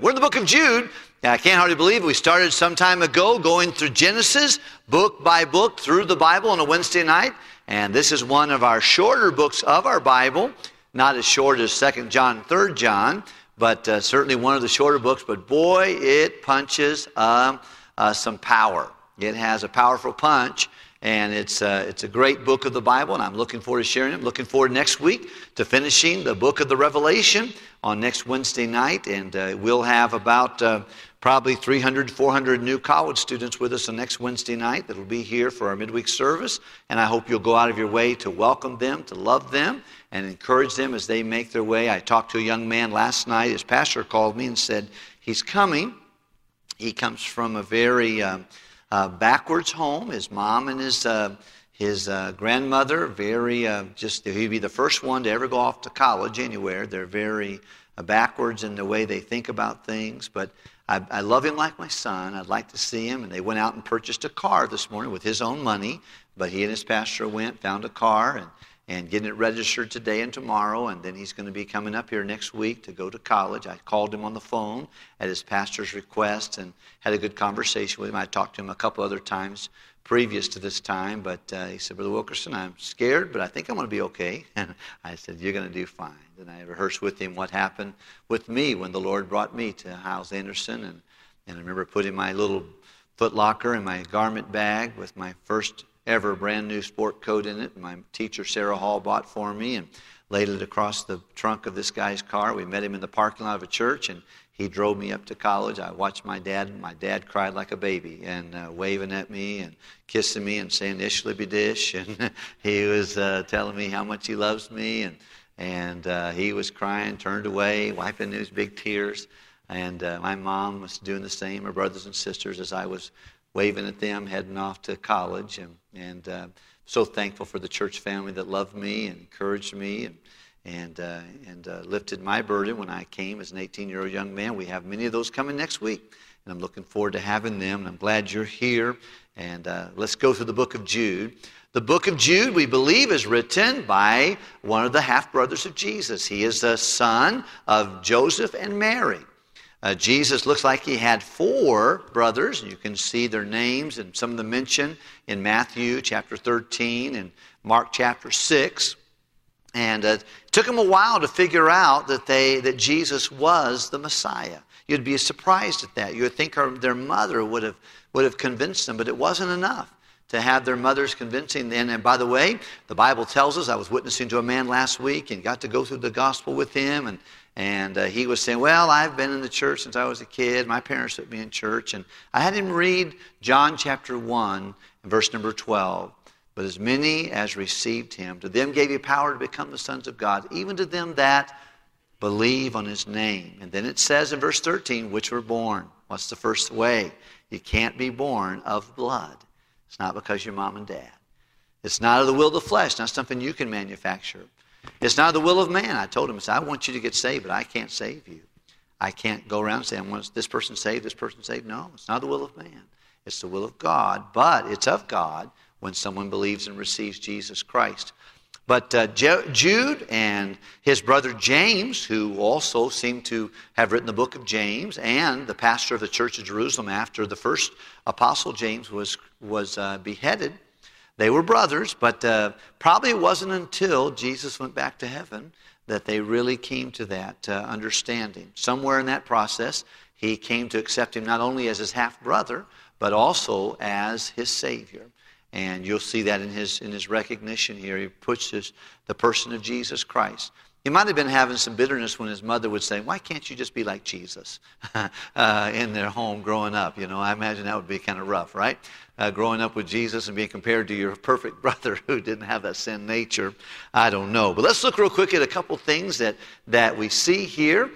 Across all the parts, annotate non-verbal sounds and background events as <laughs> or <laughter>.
We're in the book of Jude. Now, I can't hardly believe it. We started some time ago going through Genesis, book by book, through the Bible on a Wednesday night. And this is one of our shorter books of our Bible. Not as short as 2nd John, 3rd John, but uh, certainly one of the shorter books. But boy, it punches uh, uh, some power. It has a powerful punch. And it's, uh, it's a great book of the Bible, and I'm looking forward to sharing it. I'm looking forward next week to finishing the book of the Revelation on next Wednesday night. And uh, we'll have about uh, probably 300, 400 new college students with us on next Wednesday night that will be here for our midweek service. And I hope you'll go out of your way to welcome them, to love them, and encourage them as they make their way. I talked to a young man last night. His pastor called me and said, He's coming. He comes from a very. Um, uh, backwards home. His mom and his, uh, his uh, grandmother, very uh, just, he'd be the first one to ever go off to college anywhere. They're very uh, backwards in the way they think about things. But I, I love him like my son. I'd like to see him. And they went out and purchased a car this morning with his own money. But he and his pastor went, found a car, and and getting it registered today and tomorrow. And then he's going to be coming up here next week to go to college. I called him on the phone at his pastor's request and had a good conversation with him. I talked to him a couple other times previous to this time, but uh, he said, Brother Wilkerson, I'm scared, but I think I'm going to be okay. <laughs> And I said, You're going to do fine. And I rehearsed with him what happened with me when the Lord brought me to Hyles Anderson. And, and I remember putting my little footlocker in my garment bag with my first ever a brand new sport coat in it. My teacher, Sarah Hall, bought for me and laid it across the trunk of this guy's car. We met him in the parking lot of a church, and he drove me up to college. I watched my dad. My dad cried like a baby and uh, waving at me and kissing me and saying "Ishliby dish," <laughs> and he was uh, telling me how much he loves me, and and uh, he was crying, turned away, wiping his big tears. And uh, my mom was doing the same, her brothers and sisters, as I was waving at them, heading off to college. And, and uh, so thankful for the church family that loved me and encouraged me and, and, uh, and uh, lifted my burden when I came as an 18 year old young man. We have many of those coming next week. And I'm looking forward to having them. And I'm glad you're here. And uh, let's go through the book of Jude. The book of Jude, we believe, is written by one of the half brothers of Jesus. He is the son of Joseph and Mary. Uh, Jesus looks like he had four brothers. And you can see their names and some of them mentioned in Matthew chapter 13 and Mark chapter 6. And uh, it took them a while to figure out that, they, that Jesus was the Messiah. You'd be surprised at that. You would think her, their mother would have, would have convinced them, but it wasn't enough to have their mothers convincing them. And by the way, the Bible tells us, I was witnessing to a man last week and got to go through the gospel with him, and and uh, he was saying, Well, I've been in the church since I was a kid. My parents put me in church. And I had him read John chapter 1, verse number 12. But as many as received him, to them gave he power to become the sons of God, even to them that believe on his name. And then it says in verse 13, which were born. What's the first way? You can't be born of blood. It's not because your mom and dad. It's not of the will of the flesh, not something you can manufacture. It's not the will of man. I told him, I said, I want you to get saved, but I can't save you. I can't go around saying, I want this person saved, this person saved. No, it's not the will of man. It's the will of God, but it's of God when someone believes and receives Jesus Christ. But uh, Jude and his brother James, who also seem to have written the book of James, and the pastor of the church of Jerusalem after the first apostle James was, was uh, beheaded, they were brothers, but uh, probably it wasn't until Jesus went back to heaven that they really came to that uh, understanding. Somewhere in that process, he came to accept him not only as his half brother, but also as his Savior. And you'll see that in his, in his recognition here. He puts his, the person of Jesus Christ. He might have been having some bitterness when his mother would say, Why can't you just be like Jesus <laughs> uh, in their home growing up? You know, I imagine that would be kind of rough, right? Uh, growing up with Jesus and being compared to your perfect <laughs> brother who didn't have that sin nature. I don't know. But let's look real quick at a couple things that, that we see here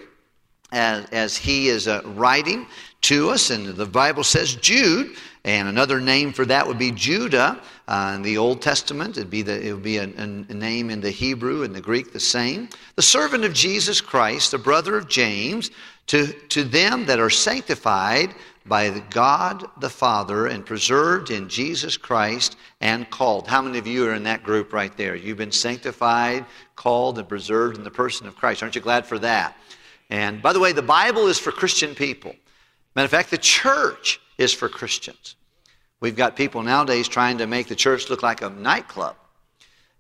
as, as he is uh, writing to us. And the Bible says Jude, and another name for that would be Judah. Uh, in the Old Testament, it'd be the, it would be a, a, name in the Hebrew and the Greek the same. The servant of Jesus Christ, the brother of James, to, to them that are sanctified by God the Father and preserved in Jesus Christ and called. How many of you are in that group right there? You've been sanctified, called, and preserved in the person of Christ. Aren't you glad for that? And by the way, the Bible is for Christian people. Matter of fact, the church is for Christians. We've got people nowadays trying to make the church look like a nightclub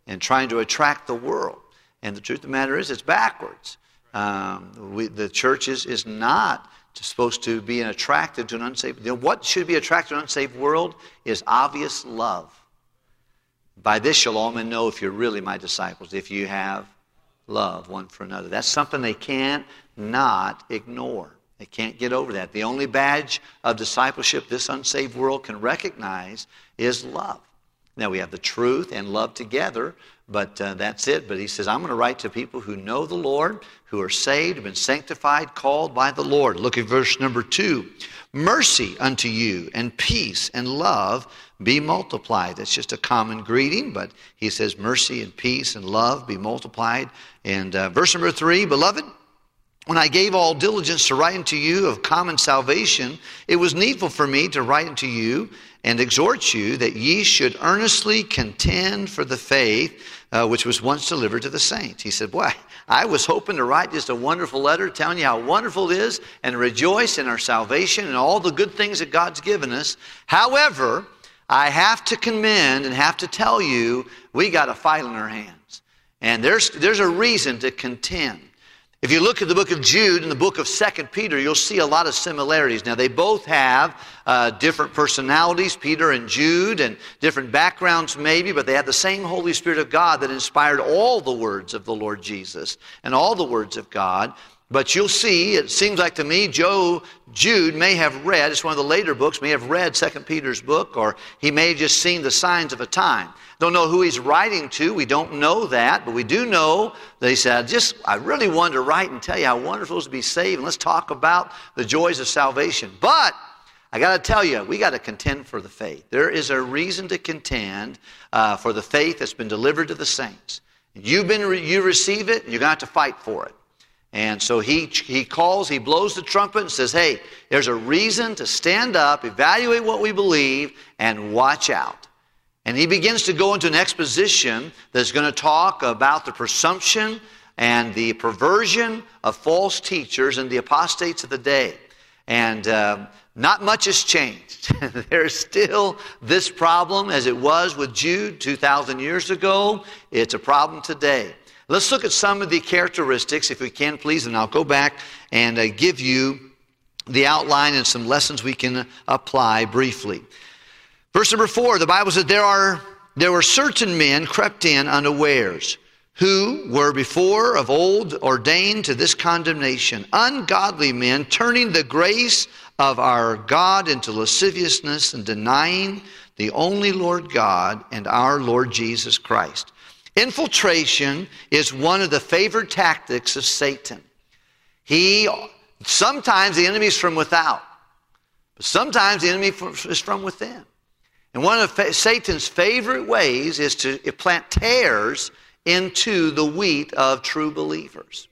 and trying to attract the world. And the truth of the matter is, it's backwards. Um, we, the church is, is not supposed to be an attractive to an unsaved. You know, what should be attractive to an unsaved world is obvious love. By this shall all men know if you're really my disciples, if you have love one for another. That's something they can't not ignore. They can't get over that. The only badge of discipleship this unsaved world can recognize is love. Now we have the truth and love together, but uh, that's it. But he says, I'm going to write to people who know the Lord, who are saved, been sanctified, called by the Lord. Look at verse number two. Mercy unto you, and peace and love be multiplied. That's just a common greeting, but he says, Mercy and peace and love be multiplied. And uh, verse number three, Beloved, when I gave all diligence to write unto you of common salvation, it was needful for me to write unto you and exhort you that ye should earnestly contend for the faith uh, which was once delivered to the saints. He said, Boy, I was hoping to write just a wonderful letter telling you how wonderful it is and rejoice in our salvation and all the good things that God's given us. However, I have to commend and have to tell you we got a fight on our hands. And there's, there's a reason to contend. If you look at the book of Jude and the book of Second Peter, you'll see a lot of similarities. Now, they both have uh, different personalities, Peter and Jude, and different backgrounds, maybe, but they have the same Holy Spirit of God that inspired all the words of the Lord Jesus and all the words of God. But you'll see, it seems like to me, Joe, Jude may have read, it's one of the later books, may have read Second Peter's book, or he may have just seen the signs of a time. Don't know who he's writing to. We don't know that, but we do know that he said, just, I really wanted to write and tell you how wonderful it is to be saved, and let's talk about the joys of salvation. But I got to tell you, we got to contend for the faith. There is a reason to contend uh, for the faith that's been delivered to the saints. You've been, you receive it, you're going to have to fight for it. And so he, he calls, he blows the trumpet and says, Hey, there's a reason to stand up, evaluate what we believe, and watch out. And he begins to go into an exposition that's going to talk about the presumption and the perversion of false teachers and the apostates of the day. And uh, not much has changed. <laughs> There's still this problem as it was with Jude 2,000 years ago. It's a problem today. Let's look at some of the characteristics, if we can, please, and I'll go back and uh, give you the outline and some lessons we can apply briefly. Verse number four, the Bible says, there, are, there were certain men crept in unawares who were before of old ordained to this condemnation, ungodly men turning the grace of our God into lasciviousness and denying the only Lord God and our Lord Jesus Christ. Infiltration is one of the favored tactics of Satan. He sometimes the enemy is from without, but sometimes the enemy is from within. And one of Satan's favorite ways is to plant tares into the wheat of true believers.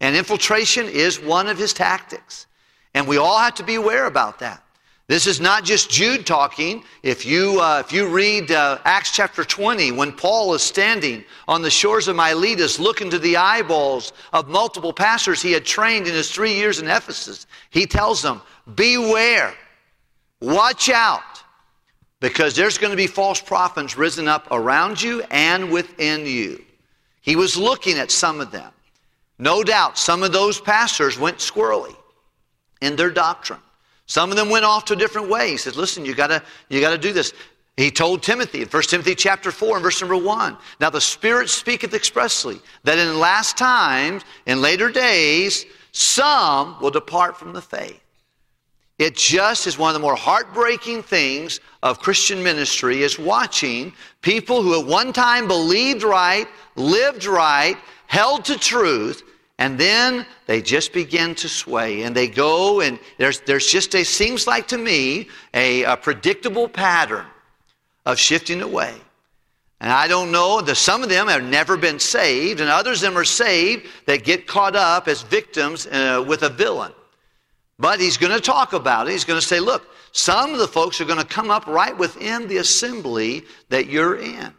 And infiltration is one of his tactics. And we all have to be aware about that. This is not just Jude talking. If you, uh, if you read uh, Acts chapter 20, when Paul is standing on the shores of Miletus looking to the eyeballs of multiple pastors he had trained in his three years in Ephesus, he tells them, Beware, watch out, because there's going to be false prophets risen up around you and within you. He was looking at some of them. No doubt some of those pastors went squirrely in their doctrine. Some of them went off to a different way. He said, listen, you gotta, you gotta do this. He told Timothy in 1 Timothy chapter 4 and verse number 1. Now the Spirit speaketh expressly that in last times, in later days, some will depart from the faith. It just is one of the more heartbreaking things of Christian ministry is watching people who at one time believed right, lived right, held to truth, and then they just begin to sway and they go and there's, there's just a, seems like to me, a, a predictable pattern of shifting away. And I don't know, that some of them have never been saved, and others of them are saved that get caught up as victims uh, with a villain. But he's going to talk about it. He's going to say, look, some of the folks are going to come up right within the assembly that you're in.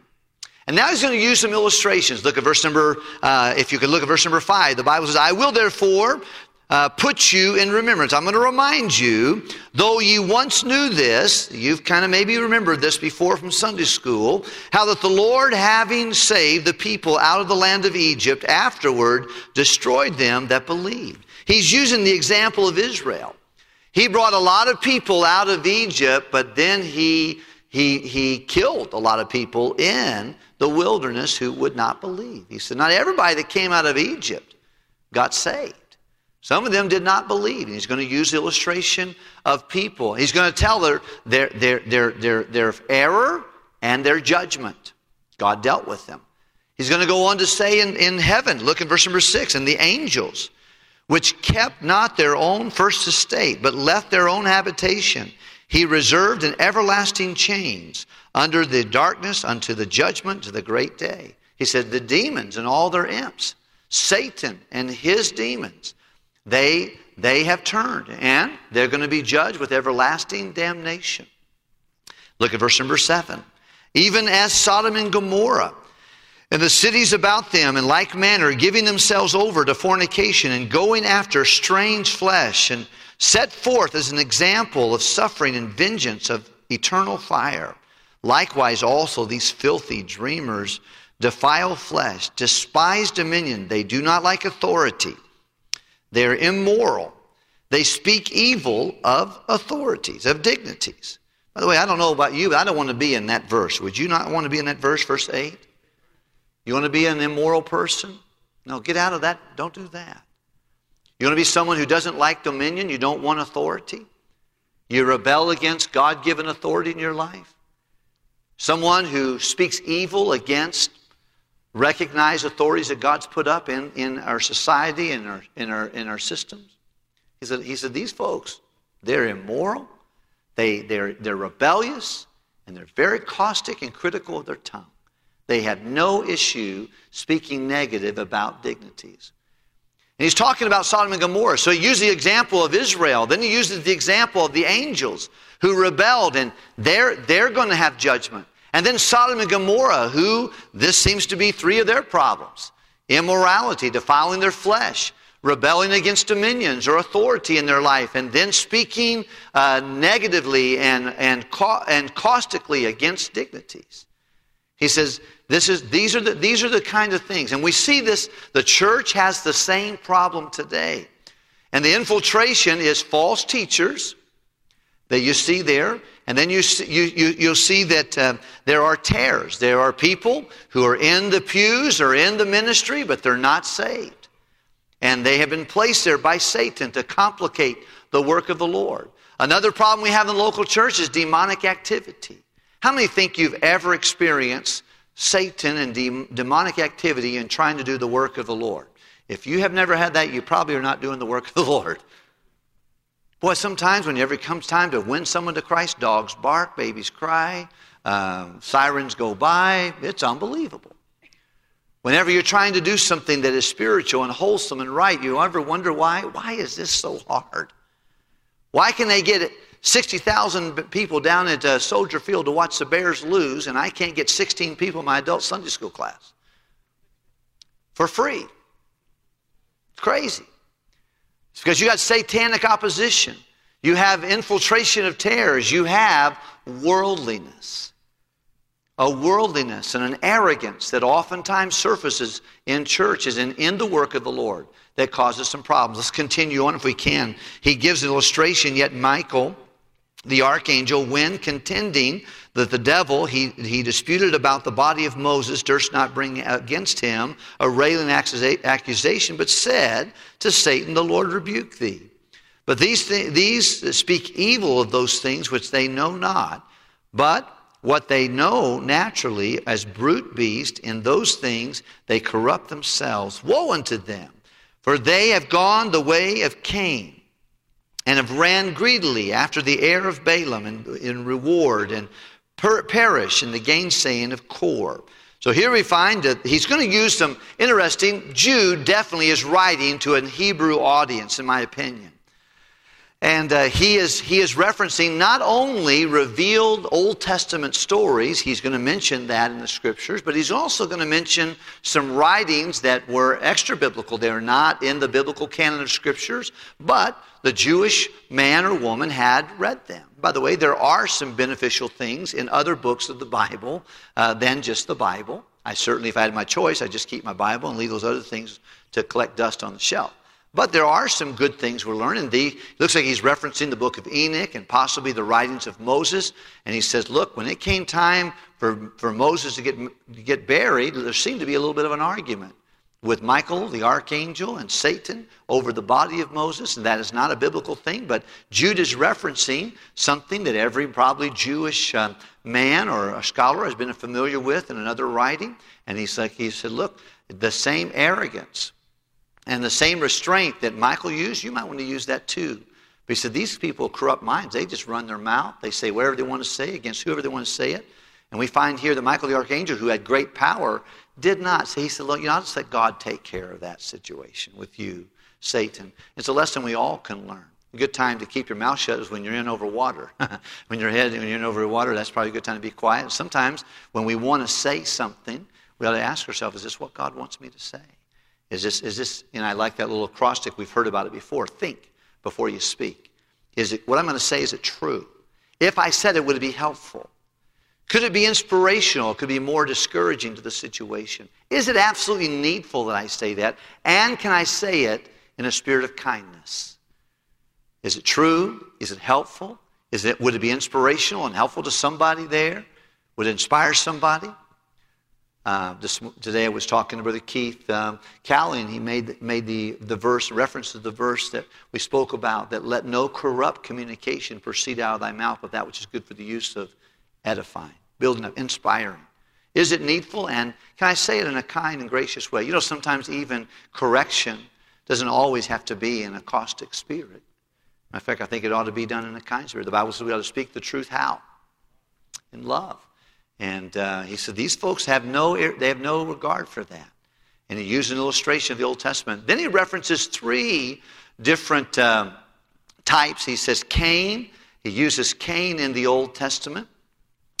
And now he's going to use some illustrations. Look at verse number, uh, if you could look at verse number five. The Bible says, I will therefore uh, put you in remembrance. I'm going to remind you, though you once knew this, you've kind of maybe remembered this before from Sunday school, how that the Lord, having saved the people out of the land of Egypt, afterward destroyed them that believed. He's using the example of Israel. He brought a lot of people out of Egypt, but then he, he, he killed a lot of people in the wilderness who would not believe. He said, Not everybody that came out of Egypt got saved. Some of them did not believe. And he's going to use the illustration of people. He's going to tell their, their, their, their, their, their error and their judgment. God dealt with them. He's going to go on to say in, in heaven, look in verse number six, and the angels, which kept not their own first estate, but left their own habitation, he reserved in everlasting chains under the darkness unto the judgment to the great day. He said, the demons and all their imps, Satan and his demons, they, they have turned and they're going to be judged with everlasting damnation. Look at verse number seven. Even as Sodom and Gomorrah and the cities about them in like manner, giving themselves over to fornication and going after strange flesh and set forth as an example of suffering and vengeance of eternal fire. Likewise, also these filthy dreamers defile flesh, despise dominion. They do not like authority. They're immoral. They speak evil of authorities, of dignities. By the way, I don't know about you, but I don't want to be in that verse. Would you not want to be in that verse, verse 8? You want to be an immoral person? No, get out of that. Don't do that. You want to be someone who doesn't like dominion? You don't want authority? You rebel against God given authority in your life? Someone who speaks evil against recognized authorities that God's put up in, in our society and our, in, our, in our systems? He said, he said, These folks, they're immoral, they, they're, they're rebellious, and they're very caustic and critical of their tongue. They have no issue speaking negative about dignities. And he's talking about Sodom and Gomorrah. So he used the example of Israel. Then he uses the example of the angels who rebelled, and they're, they're going to have judgment. And then Sodom and Gomorrah, who this seems to be three of their problems immorality, defiling their flesh, rebelling against dominions or authority in their life, and then speaking uh, negatively and, and, ca- and caustically against dignities. He says, this is, these, are the, these are the kind of things. And we see this, the church has the same problem today. And the infiltration is false teachers that you see there. And then you, you, you, you'll see that uh, there are tares. There are people who are in the pews or in the ministry, but they're not saved. And they have been placed there by Satan to complicate the work of the Lord. Another problem we have in the local church is demonic activity. How many think you've ever experienced Satan and de- demonic activity in trying to do the work of the Lord? If you have never had that, you probably are not doing the work of the Lord. Boy, sometimes whenever it comes time to win someone to Christ, dogs bark, babies cry, um, sirens go by. It's unbelievable. Whenever you're trying to do something that is spiritual and wholesome and right, you ever wonder why? Why is this so hard? Why can they get 60,000 people down at uh, Soldier Field to watch the Bears lose, and I can't get 16 people in my adult Sunday school class for free? It's crazy. It's because you got satanic opposition. You have infiltration of tares. You have worldliness. A worldliness and an arrogance that oftentimes surfaces in churches and in the work of the Lord that causes some problems. Let's continue on if we can. He gives an illustration, yet Michael, the archangel, when contending that the devil, he, he disputed about the body of Moses, durst not bring against him a railing accusation, but said to Satan, The Lord rebuke thee. But these, th- these speak evil of those things which they know not, but what they know naturally as brute beasts, in those things they corrupt themselves. Woe unto them, for they have gone the way of Cain and have ran greedily after the heir of Balaam in, in reward and per- perish in the gainsaying of Kor. So here we find that he's going to use some interesting, Jude definitely is writing to a Hebrew audience, in my opinion. And uh, he, is, he is referencing not only revealed Old Testament stories, he's going to mention that in the scriptures, but he's also going to mention some writings that were extra biblical. They're not in the biblical canon of scriptures, but the Jewish man or woman had read them. By the way, there are some beneficial things in other books of the Bible uh, than just the Bible. I certainly, if I had my choice, I'd just keep my Bible and leave those other things to collect dust on the shelf. But there are some good things we're learning. The, looks like he's referencing the book of Enoch and possibly the writings of Moses. And he says, look, when it came time for, for Moses to get, to get buried, there seemed to be a little bit of an argument with Michael, the archangel, and Satan over the body of Moses. And that is not a biblical thing, but Jude is referencing something that every probably Jewish uh, man or a scholar has been familiar with in another writing. And he's like, he said, look, the same arrogance and the same restraint that Michael used, you might want to use that too. But he said, These people corrupt minds. They just run their mouth. They say whatever they want to say against whoever they want to say it. And we find here that Michael the archangel, who had great power, did not. So he said, Look, you know, I'll just let God take care of that situation with you, Satan. It's a lesson we all can learn. A good time to keep your mouth shut is when you're in over water. <laughs> when you're head when you're in over water, that's probably a good time to be quiet. Sometimes when we want to say something, we ought to ask ourselves, is this what God wants me to say? Is this, is this, and I like that little acrostic, we've heard about it before. Think before you speak. Is it, what I'm going to say, is it true? If I said it, would it be helpful? Could it be inspirational? Could it be more discouraging to the situation? Is it absolutely needful that I say that? And can I say it in a spirit of kindness? Is it true? Is it helpful? Is it, would it be inspirational and helpful to somebody there? Would it inspire somebody? Uh, this, today I was talking to Brother Keith um, and he made, made the, the verse, reference to the verse that we spoke about, that let no corrupt communication proceed out of thy mouth, but that which is good for the use of edifying, building up, inspiring. Is it needful? And can I say it in a kind and gracious way? You know, sometimes even correction doesn't always have to be in a caustic spirit. In fact, I think it ought to be done in a kind spirit. The Bible says we ought to speak the truth how? In love. And uh, he said, These folks have no, they have no regard for that. And he used an illustration of the Old Testament. Then he references three different uh, types. He says Cain. He uses Cain in the Old Testament.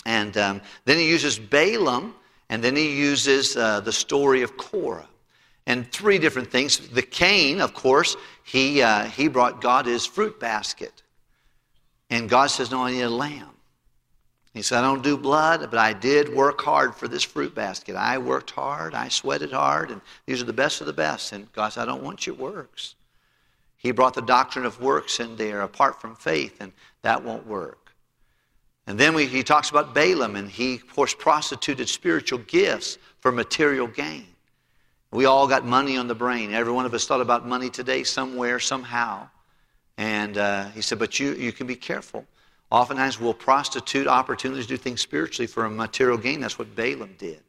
And um, then he uses Balaam. And then he uses uh, the story of Korah. And three different things. The Cain, of course, he, uh, he brought God his fruit basket. And God says, No, I need a lamb. He said, I don't do blood, but I did work hard for this fruit basket. I worked hard, I sweated hard, and these are the best of the best. And God said, I don't want your works. He brought the doctrine of works in there apart from faith, and that won't work. And then we, he talks about Balaam, and he, of course, prostituted spiritual gifts for material gain. We all got money on the brain. Every one of us thought about money today, somewhere, somehow. And uh, he said, But you, you can be careful. Oftentimes we'll prostitute opportunities to do things spiritually for a material gain. That's what Balaam did.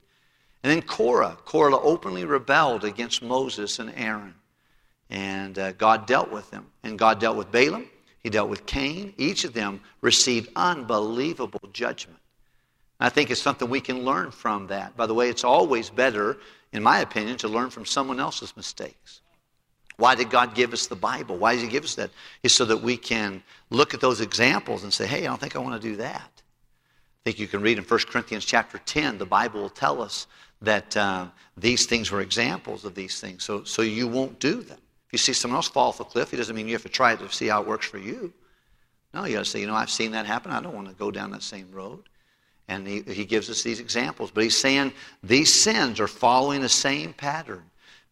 And then Korah. Korah openly rebelled against Moses and Aaron. And uh, God dealt with them. And God dealt with Balaam. He dealt with Cain. Each of them received unbelievable judgment. And I think it's something we can learn from that. By the way, it's always better, in my opinion, to learn from someone else's mistakes. Why did God give us the Bible? Why did He give us that? Is so that we can look at those examples and say, hey, I don't think I want to do that. I think you can read in 1 Corinthians chapter 10, the Bible will tell us that uh, these things were examples of these things, so, so you won't do them. If you see someone else fall off a cliff, it doesn't mean you have to try it to see how it works for you. No, you got to say, you know, I've seen that happen. I don't want to go down that same road. And he, he gives us these examples. But he's saying these sins are following the same pattern.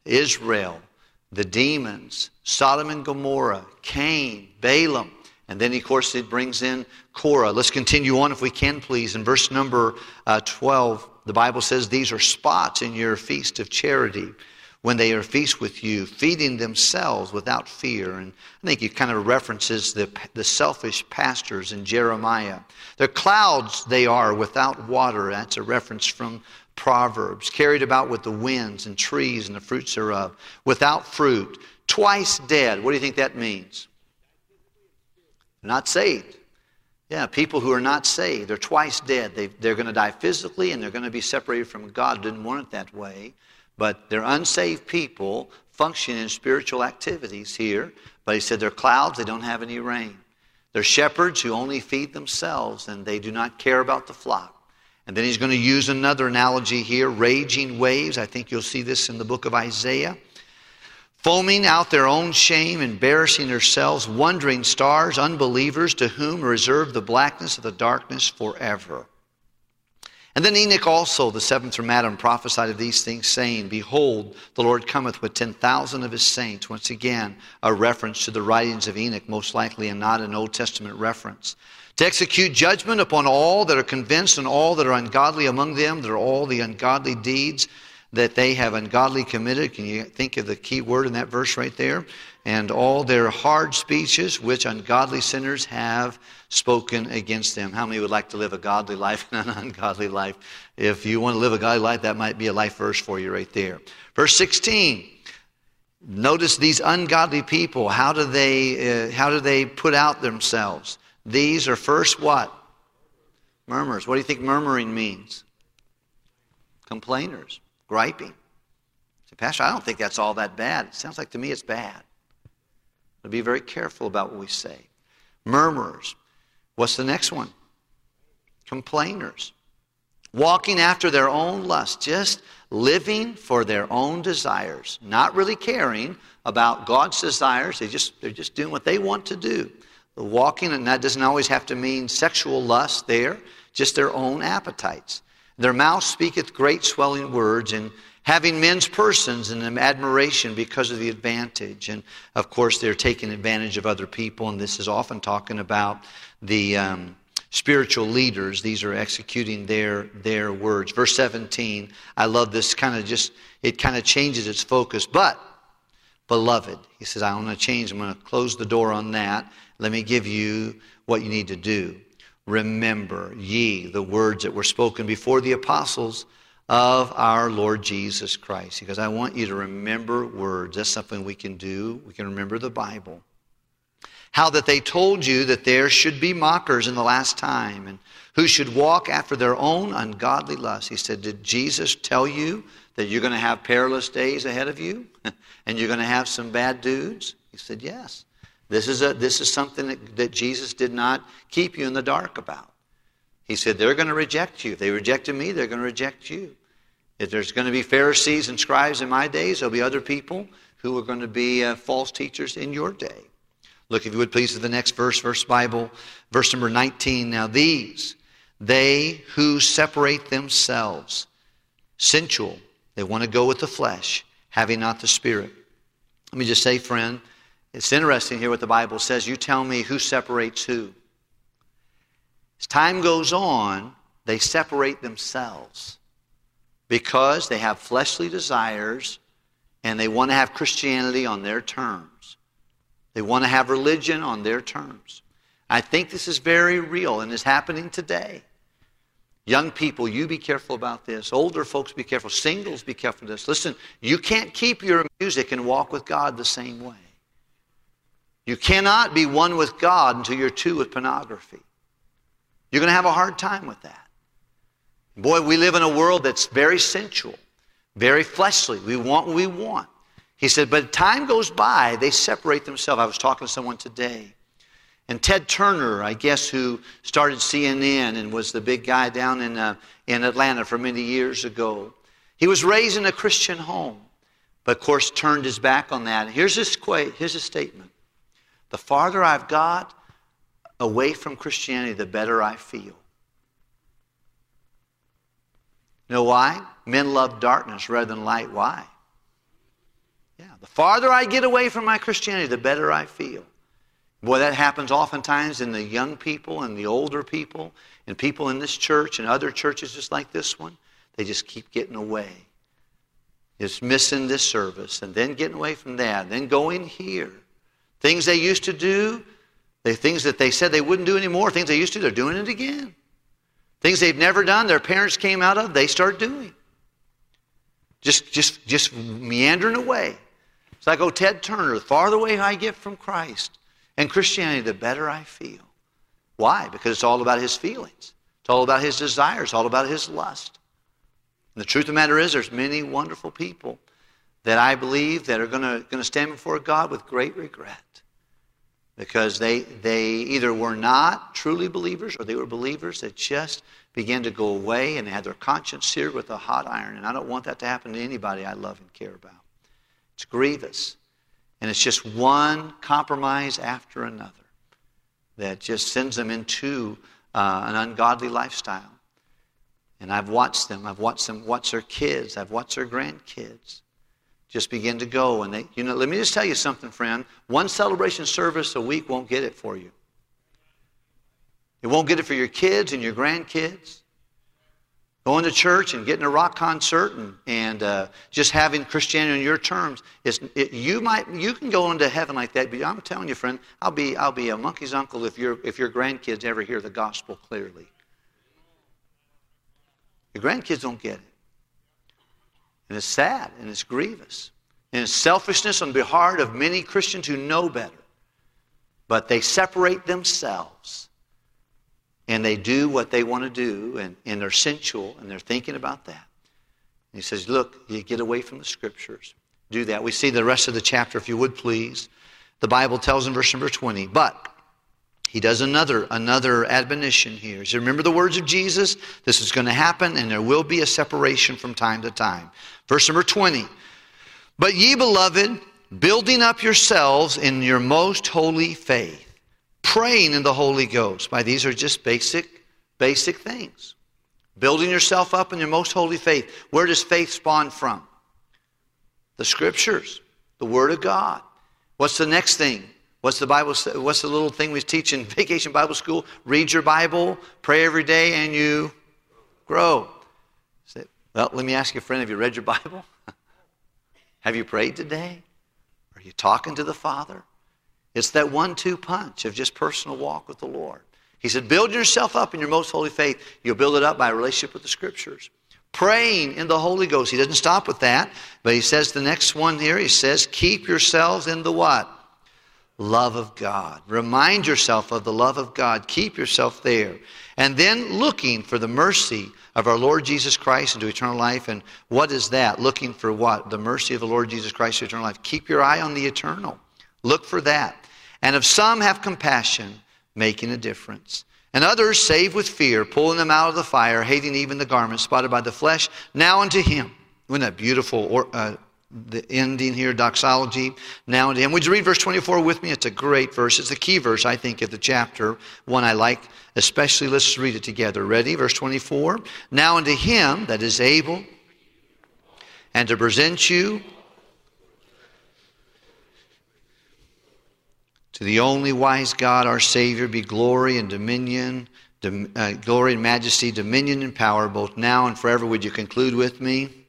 Israel, the demons, Sodom and Gomorrah, Cain, Balaam. And then, of course, it brings in Korah. Let's continue on, if we can, please. In verse number uh, 12, the Bible says, These are spots in your feast of charity when they are feast with you, feeding themselves without fear. And I think it kind of references the, the selfish pastors in Jeremiah. They're clouds they are without water. That's a reference from Proverbs, carried about with the winds and trees and the fruits thereof, without fruit, twice dead. What do you think that means? Not saved. Yeah, people who are not saved, they're twice dead. They, they're going to die physically and they're going to be separated from God. Didn't want it that way. But they're unsaved people function in spiritual activities here, but he said they're clouds, they don't have any rain. They're shepherds who only feed themselves and they do not care about the flock. And then he's going to use another analogy here raging waves. I think you'll see this in the book of Isaiah. Foaming out their own shame, embarrassing themselves, wandering stars, unbelievers to whom reserved the blackness of the darkness forever. And then Enoch also, the seventh from Adam, prophesied of these things, saying, Behold, the Lord cometh with ten thousand of his saints. Once again, a reference to the writings of Enoch, most likely, and not an Old Testament reference. To execute judgment upon all that are convinced and all that are ungodly among them, that are all the ungodly deeds that they have ungodly committed. Can you think of the key word in that verse right there? And all their hard speeches which ungodly sinners have spoken against them. How many would like to live a godly life and an <laughs> ungodly life? If you want to live a godly life, that might be a life verse for you right there. Verse 16. Notice these ungodly people. How do they, uh, how do they put out themselves? These are first what? Murmurs. What do you think murmuring means? Complainers griping. Say, Pastor, I don't think that's all that bad. It sounds like to me it's bad. But be very careful about what we say. Murmurers. What's the next one? Complainers. Walking after their own lust, just living for their own desires, not really caring about God's desires. They just, they're just doing what they want to do. Walking, and that doesn't always have to mean sexual lust there, just their own appetites. Their mouth speaketh great swelling words, and having men's persons in admiration because of the advantage. And of course, they're taking advantage of other people, and this is often talking about the um, spiritual leaders. These are executing their, their words. Verse 17, I love this kind of just, it kind of changes its focus. But, beloved, he says, I want to change, I'm going to close the door on that. Let me give you what you need to do. Remember ye the words that were spoken before the apostles of our Lord Jesus Christ. Because I want you to remember words. That's something we can do. We can remember the Bible. How that they told you that there should be mockers in the last time and who should walk after their own ungodly lusts. He said, Did Jesus tell you that you're going to have perilous days ahead of you <laughs> and you're going to have some bad dudes? He said, Yes. This is, a, this is something that, that Jesus did not keep you in the dark about. He said, They're going to reject you. If they rejected me, they're going to reject you. If there's going to be Pharisees and scribes in my days, there'll be other people who are going to be uh, false teachers in your day. Look, if you would please, to the next verse, verse Bible, verse number 19. Now, these, they who separate themselves, sensual, they want to go with the flesh, having not the Spirit. Let me just say, friend, it's interesting here what the Bible says. You tell me who separates who. As time goes on, they separate themselves because they have fleshly desires and they want to have Christianity on their terms. They want to have religion on their terms. I think this is very real and is happening today. Young people, you be careful about this. Older folks, be careful. Singles, be careful of this. Listen, you can't keep your music and walk with God the same way. You cannot be one with God until you're two with pornography. You're going to have a hard time with that. Boy, we live in a world that's very sensual, very fleshly. We want what we want. He said, but time goes by, they separate themselves. I was talking to someone today. And Ted Turner, I guess, who started CNN and was the big guy down in, uh, in Atlanta for many years ago, he was raised in a Christian home, but of course turned his back on that. Here's his, here's his statement the farther I've got away from Christianity, the better I feel. Know why? Men love darkness rather than light. Why? Yeah, the farther I get away from my Christianity, the better I feel. Boy, that happens oftentimes in the young people and the older people and people in this church and other churches just like this one. They just keep getting away. Just missing this service and then getting away from that, and then going here. Things they used to do, the things that they said they wouldn't do anymore, things they used to, do, they're doing it again. Things they've never done, their parents came out of, they start doing. Just, just, just meandering away. It's like, oh, Ted Turner, the farther away I get from Christ and Christianity, the better I feel. Why? Because it's all about his feelings. It's all about his desires, all about his lust. And the truth of the matter is, there's many wonderful people that I believe that are going to, stand before God with great regret because they, they either were not truly believers or they were believers that just began to go away and had their conscience seared with a hot iron. And I don't want that to happen to anybody I love and care about. It's grievous. And it's just one compromise after another that just sends them into uh, an ungodly lifestyle. And I've watched them. I've watched them watch their kids. I've watched their grandkids just begin to go. And they, you know, let me just tell you something, friend. One celebration service a week won't get it for you. It won't get it for your kids and your grandkids. Going to church and getting a rock concert and, and uh, just having Christianity on your terms, it's, it, you might you can go into heaven like that. But I'm telling you, friend, I'll be I'll be a monkey's uncle if your if your grandkids ever hear the gospel clearly. Your grandkids don't get it. And it's sad and it's grievous. And it's selfishness on behalf of many Christians who know better. But they separate themselves and they do what they want to do and, and they're sensual and they're thinking about that. And he says, Look, you get away from the scriptures. Do that. We see the rest of the chapter, if you would please. The Bible tells in verse number 20, but he does another another admonition here. So remember the words of Jesus? This is going to happen, and there will be a separation from time to time. Verse number 20. But ye beloved, building up yourselves in your most holy faith, praying in the Holy Ghost. By these are just basic, basic things. Building yourself up in your most holy faith. Where does faith spawn from? The scriptures, the Word of God. What's the next thing? What's the Bible? What's the little thing we teach in <laughs> Vacation Bible School? Read your Bible, pray every day, and you grow. Well, let me ask you, a friend, have you read your Bible? <laughs> have you prayed today? Are you talking to the Father? It's that one two punch of just personal walk with the Lord. He said, Build yourself up in your most holy faith. You'll build it up by relationship with the Scriptures. Praying in the Holy Ghost. He doesn't stop with that, but he says the next one here, he says, Keep yourselves in the what? Love of God. Remind yourself of the love of God. Keep yourself there. And then looking for the mercy of our Lord Jesus Christ into eternal life. And what is that? Looking for what? The mercy of the Lord Jesus Christ into eternal life. Keep your eye on the eternal. Look for that. And if some have compassion, making a difference. And others save with fear, pulling them out of the fire, hating even the garment spotted by the flesh. Now unto him. Isn't that beautiful or, uh, the ending here, doxology. Now unto him. Would you read verse 24 with me? It's a great verse. It's the key verse, I think, of the chapter. One I like especially. Let's read it together. Ready? Verse 24. Now unto him that is able and to present you to the only wise God, our Savior, be glory and dominion, uh, glory and majesty, dominion and power, both now and forever. Would you conclude with me?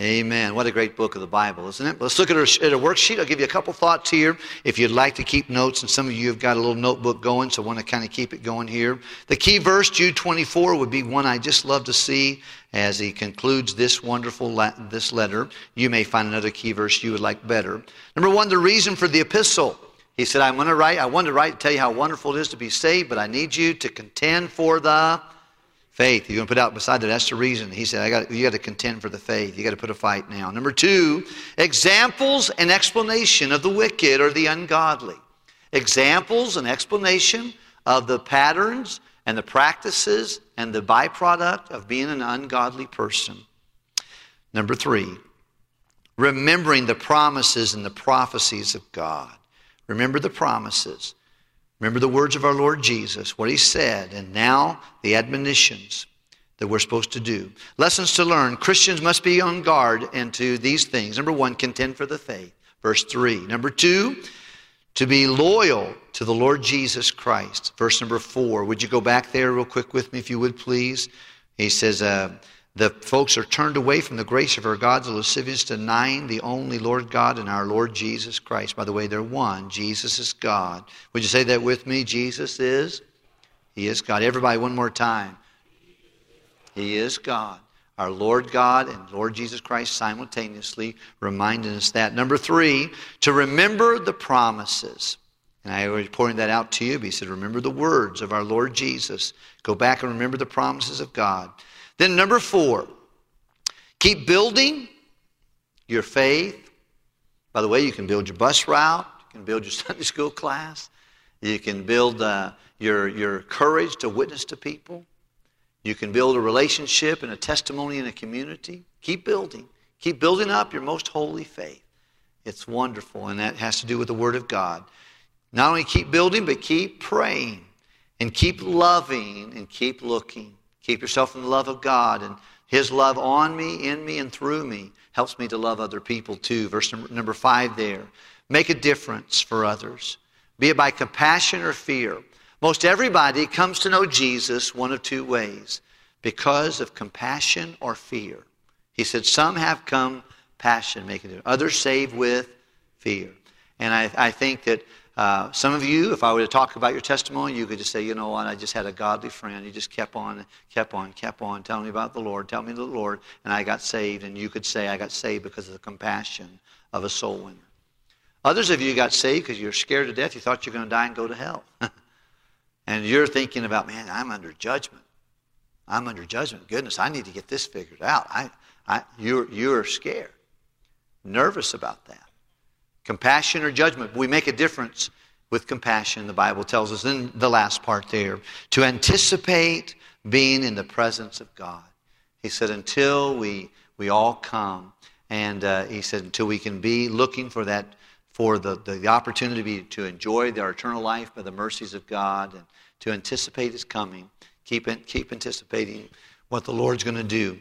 Amen. What a great book of the Bible, isn't it? Let's look at a, at worksheet. I'll give you a couple thoughts here. If you'd like to keep notes, and some of you have got a little notebook going, so I want to kind of keep it going here. The key verse, Jude 24, would be one I just love to see as he concludes this wonderful la- this letter. You may find another key verse you would like better. Number one, the reason for the epistle. He said, I'm going to write, I want to write to tell you how wonderful it is to be saved, but I need you to contend for the Faith. You're going to put out beside that. That's the reason. He said, I got, you got to contend for the faith. You got to put a fight now. Number two, examples and explanation of the wicked or the ungodly. Examples and explanation of the patterns and the practices and the byproduct of being an ungodly person. Number three, remembering the promises and the prophecies of God. Remember the promises. Remember the words of our Lord Jesus, what he said, and now the admonitions that we're supposed to do. Lessons to learn. Christians must be on guard into these things. Number one, contend for the faith. Verse three. Number two, to be loyal to the Lord Jesus Christ. Verse number four. Would you go back there real quick with me, if you would, please? He says, uh, the folks are turned away from the grace of our God, the lascivious, denying the only Lord God and our Lord Jesus Christ. By the way, they're one. Jesus is God. Would you say that with me? Jesus is? He is God. Everybody, one more time. He is God. Our Lord God and Lord Jesus Christ simultaneously reminding us that. Number three, to remember the promises. And I already pointed that out to you. But he said, remember the words of our Lord Jesus. Go back and remember the promises of God. Then, number four, keep building your faith. By the way, you can build your bus route, you can build your <laughs> Sunday school class, you can build uh, your, your courage to witness to people. You can build a relationship and a testimony in a community. Keep building. Keep building up your most holy faith. It's wonderful, and that has to do with the Word of God. Not only keep building, but keep praying and keep loving and keep looking. Keep yourself in the love of God and His love on me, in me, and through me helps me to love other people too. Verse number, five there. Make a difference for others, be it by compassion or fear. Most everybody comes to know Jesus one of two ways because of compassion or fear. He said, Some have come passion, making it, others save with fear. And I, I think that uh, some of you, if I were to talk about your testimony, you could just say, you know what, I just had a godly friend. He just kept on, kept on, kept on telling me about the Lord, telling me the Lord, and I got saved. And you could say, I got saved because of the compassion of a soul winner. Others of you got saved because you're scared to death. You thought you were going to die and go to hell. <laughs> and you're thinking about, man, I'm under judgment. I'm under judgment. Goodness, I need to get this figured out. I, I, you're, you're scared, nervous about that. Compassion or judgment. We make a difference with compassion, the Bible tells us in the last part there, to anticipate being in the presence of God. He said, until we, we all come, and uh, he said, until we can be looking for that, for the, the, the opportunity to, be, to enjoy our eternal life by the mercies of God and to anticipate his coming. Keep, keep anticipating what the Lord's going to do.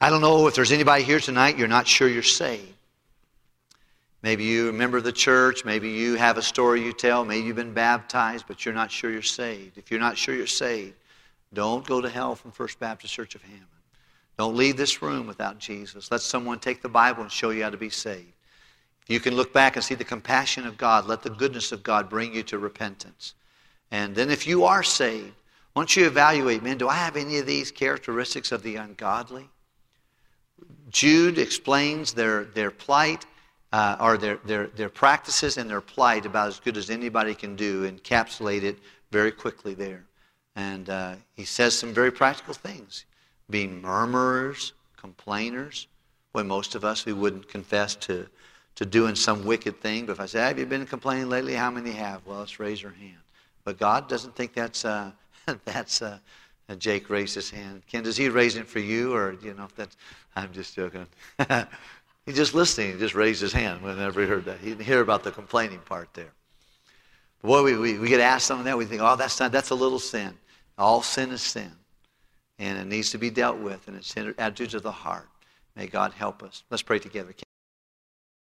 I don't know if there's anybody here tonight, you're not sure you're saved. Maybe you remember the church. Maybe you have a story you tell. Maybe you've been baptized, but you're not sure you're saved. If you're not sure you're saved, don't go to hell from First Baptist Church of Hammond. Don't leave this room without Jesus. Let someone take the Bible and show you how to be saved. You can look back and see the compassion of God. Let the goodness of God bring you to repentance. And then if you are saved, once you evaluate, man, do I have any of these characteristics of the ungodly? Jude explains their, their plight uh, or their, their, their practices and their plight about as good as anybody can do, encapsulate it very quickly there. And uh, he says some very practical things being murmurers, complainers, when most of us we wouldn't confess to, to doing some wicked thing. But if I say, Have you been complaining lately? How many have? Well, let's raise your hand. But God doesn't think that's, uh, <laughs> that's uh, Jake raised his hand. Ken, does he raise it for you? Or, you know, that's, I'm just joking. <laughs> He's just listening. He just raised his hand whenever he heard that. He didn't hear about the complaining part there. Boy, we, we, we get asked something that, we think, oh, that's not, that's a little sin. All sin is sin. And it needs to be dealt with, and it's attitudes of the heart. May God help us. Let's pray together.